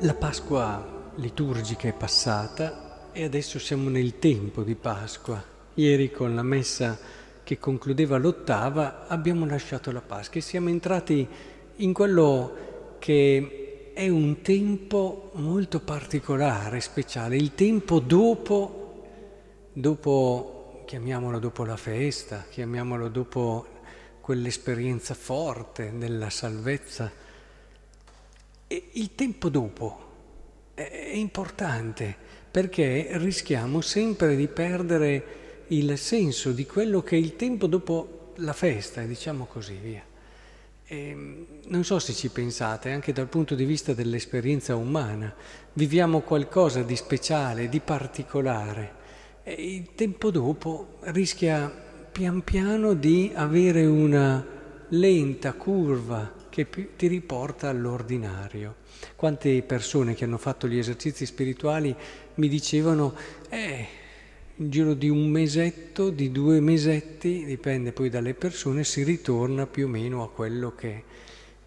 La Pasqua liturgica è passata e adesso siamo nel tempo di Pasqua. Ieri con la messa che concludeva l'ottava abbiamo lasciato la Pasqua e siamo entrati in quello che è un tempo molto particolare, speciale, il tempo dopo, dopo chiamiamolo dopo la festa, chiamiamolo dopo quell'esperienza forte della salvezza e il tempo dopo è importante perché rischiamo sempre di perdere il senso di quello che è il tempo dopo la festa, diciamo così via. E non so se ci pensate, anche dal punto di vista dell'esperienza umana, viviamo qualcosa di speciale, di particolare e il tempo dopo rischia pian piano di avere una lenta curva che ti riporta all'ordinario. Quante persone che hanno fatto gli esercizi spirituali mi dicevano, eh, in giro di un mesetto, di due mesetti, dipende poi dalle persone, si ritorna più o meno a quello che è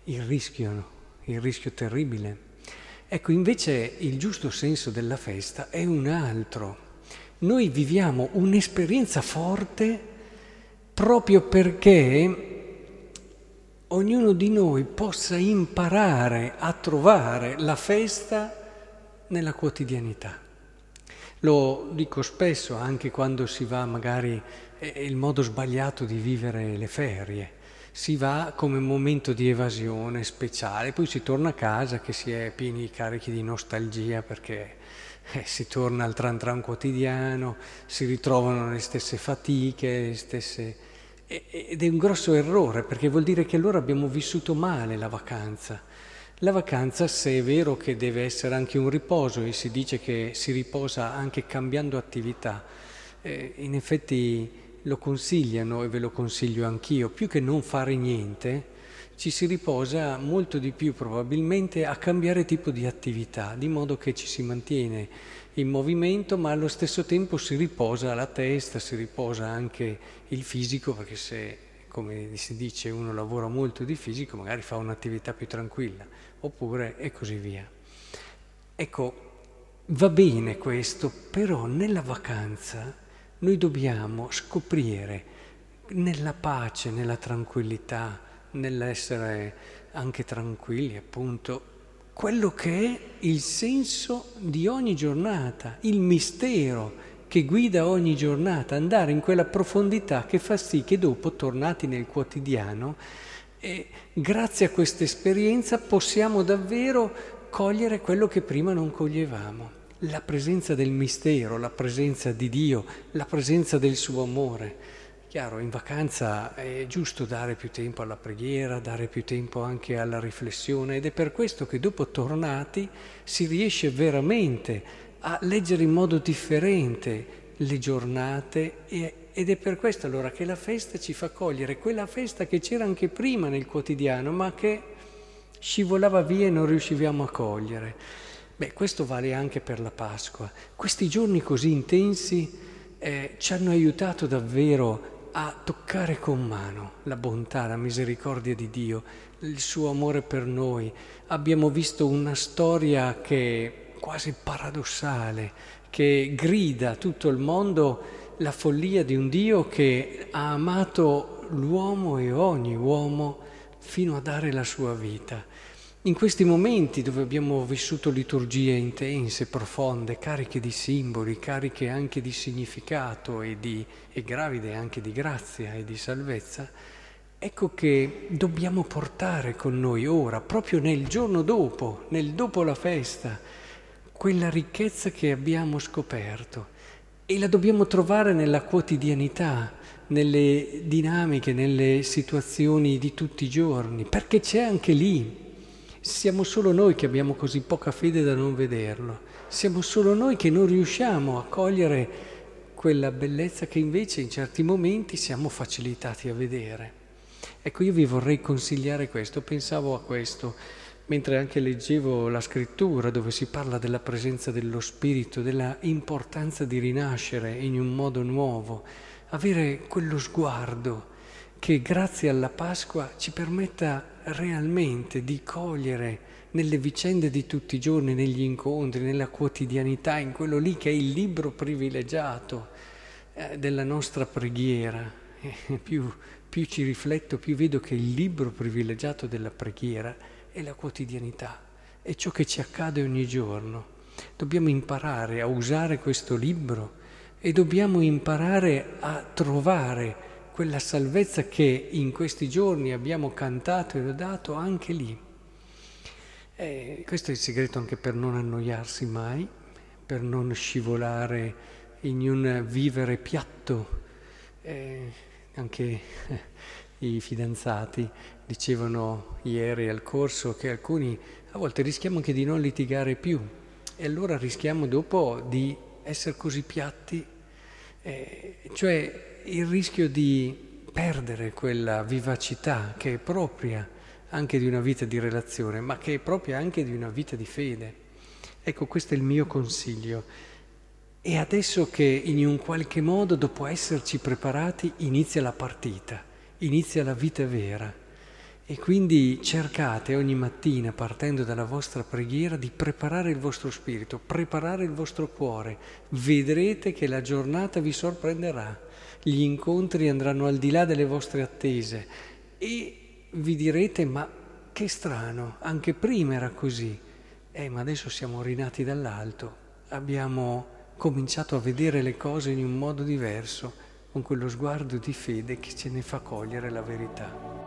il rischio, il rischio terribile. Ecco, invece il giusto senso della festa è un altro. Noi viviamo un'esperienza forte proprio perché ognuno di noi possa imparare a trovare la festa nella quotidianità. Lo dico spesso anche quando si va, magari è il modo sbagliato di vivere le ferie. Si va come momento di evasione speciale, poi si torna a casa che si è pieni carichi di nostalgia perché eh, si torna al tran tran quotidiano, si ritrovano le stesse fatiche, le stesse ed è un grosso errore perché vuol dire che allora abbiamo vissuto male la vacanza. La vacanza, se è vero che deve essere anche un riposo e si dice che si riposa anche cambiando attività, eh, in effetti lo consigliano e ve lo consiglio anch'io, più che non fare niente, ci si riposa molto di più probabilmente a cambiare tipo di attività, di modo che ci si mantiene in movimento, ma allo stesso tempo si riposa la testa, si riposa anche il fisico, perché se, come si dice, uno lavora molto di fisico, magari fa un'attività più tranquilla, oppure e così via. Ecco, va bene questo, però nella vacanza noi dobbiamo scoprire nella pace, nella tranquillità, nell'essere anche tranquilli, appunto, quello che è il senso di ogni giornata, il mistero che guida ogni giornata, andare in quella profondità che fa sì che dopo, tornati nel quotidiano, eh, grazie a questa esperienza possiamo davvero cogliere quello che prima non coglievamo, la presenza del mistero, la presenza di Dio, la presenza del suo amore. Chiaro, in vacanza è giusto dare più tempo alla preghiera, dare più tempo anche alla riflessione ed è per questo che dopo tornati si riesce veramente a leggere in modo differente le giornate ed è per questo allora che la festa ci fa cogliere quella festa che c'era anche prima nel quotidiano ma che scivolava via e non riuscivamo a cogliere. Beh, questo vale anche per la Pasqua. Questi giorni così intensi eh, ci hanno aiutato davvero a toccare con mano la bontà, la misericordia di Dio, il suo amore per noi. Abbiamo visto una storia che è quasi paradossale, che grida tutto il mondo la follia di un Dio che ha amato l'uomo e ogni uomo fino a dare la sua vita. In questi momenti dove abbiamo vissuto liturgie intense, profonde, cariche di simboli, cariche anche di significato e, di, e gravide anche di grazia e di salvezza, ecco che dobbiamo portare con noi ora, proprio nel giorno dopo, nel dopo la festa, quella ricchezza che abbiamo scoperto e la dobbiamo trovare nella quotidianità, nelle dinamiche, nelle situazioni di tutti i giorni, perché c'è anche lì siamo solo noi che abbiamo così poca fede da non vederlo. Siamo solo noi che non riusciamo a cogliere quella bellezza che invece in certi momenti siamo facilitati a vedere. Ecco, io vi vorrei consigliare questo, pensavo a questo, mentre anche leggevo la scrittura dove si parla della presenza dello Spirito, della importanza di rinascere in un modo nuovo, avere quello sguardo che grazie alla Pasqua ci permetta realmente di cogliere nelle vicende di tutti i giorni, negli incontri, nella quotidianità, in quello lì che è il libro privilegiato eh, della nostra preghiera. Eh, più, più ci rifletto, più vedo che il libro privilegiato della preghiera è la quotidianità, è ciò che ci accade ogni giorno. Dobbiamo imparare a usare questo libro e dobbiamo imparare a trovare quella salvezza che in questi giorni abbiamo cantato e lodato anche lì. E questo è il segreto anche per non annoiarsi mai, per non scivolare in un vivere piatto. Eh, anche eh, i fidanzati dicevano ieri al corso che alcuni a volte rischiamo anche di non litigare più e allora rischiamo dopo di essere così piatti, eh, cioè il rischio di perdere quella vivacità che è propria anche di una vita di relazione, ma che è propria anche di una vita di fede. Ecco, questo è il mio consiglio. E adesso che in un qualche modo, dopo esserci preparati, inizia la partita, inizia la vita vera. E quindi cercate ogni mattina, partendo dalla vostra preghiera, di preparare il vostro spirito, preparare il vostro cuore. Vedrete che la giornata vi sorprenderà gli incontri andranno al di là delle vostre attese e vi direte ma che strano, anche prima era così, eh ma adesso siamo rinati dall'alto, abbiamo cominciato a vedere le cose in un modo diverso, con quello sguardo di fede che ce ne fa cogliere la verità.